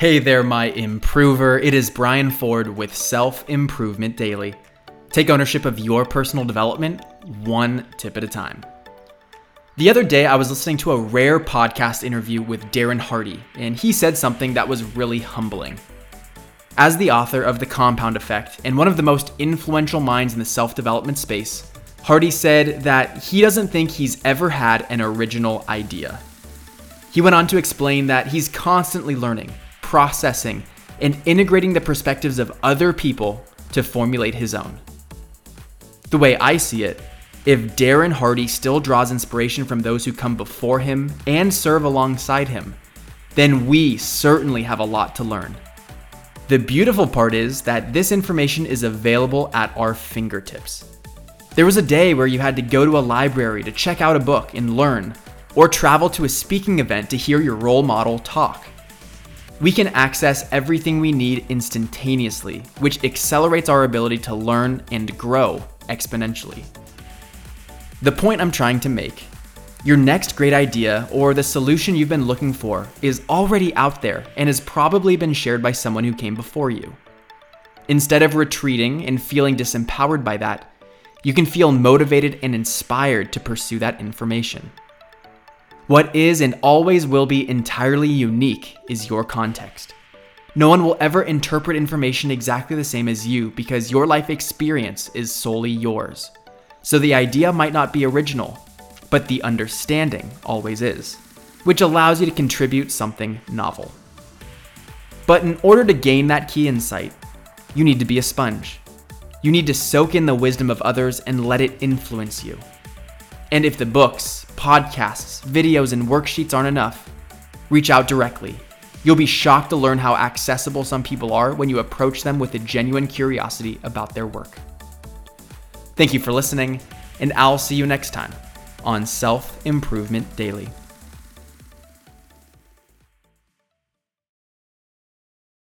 Hey there, my improver. It is Brian Ford with Self Improvement Daily. Take ownership of your personal development one tip at a time. The other day, I was listening to a rare podcast interview with Darren Hardy, and he said something that was really humbling. As the author of The Compound Effect and one of the most influential minds in the self development space, Hardy said that he doesn't think he's ever had an original idea. He went on to explain that he's constantly learning processing, and integrating the perspectives of other people to formulate his own. The way I see it, if Darren Hardy still draws inspiration from those who come before him and serve alongside him, then we certainly have a lot to learn. The beautiful part is that this information is available at our fingertips. There was a day where you had to go to a library to check out a book and learn, or travel to a speaking event to hear your role model talk. We can access everything we need instantaneously, which accelerates our ability to learn and grow exponentially. The point I'm trying to make your next great idea or the solution you've been looking for is already out there and has probably been shared by someone who came before you. Instead of retreating and feeling disempowered by that, you can feel motivated and inspired to pursue that information. What is and always will be entirely unique is your context. No one will ever interpret information exactly the same as you because your life experience is solely yours. So the idea might not be original, but the understanding always is, which allows you to contribute something novel. But in order to gain that key insight, you need to be a sponge. You need to soak in the wisdom of others and let it influence you. And if the books, podcasts, videos, and worksheets aren't enough, reach out directly. You'll be shocked to learn how accessible some people are when you approach them with a genuine curiosity about their work. Thank you for listening, and I'll see you next time on Self Improvement Daily.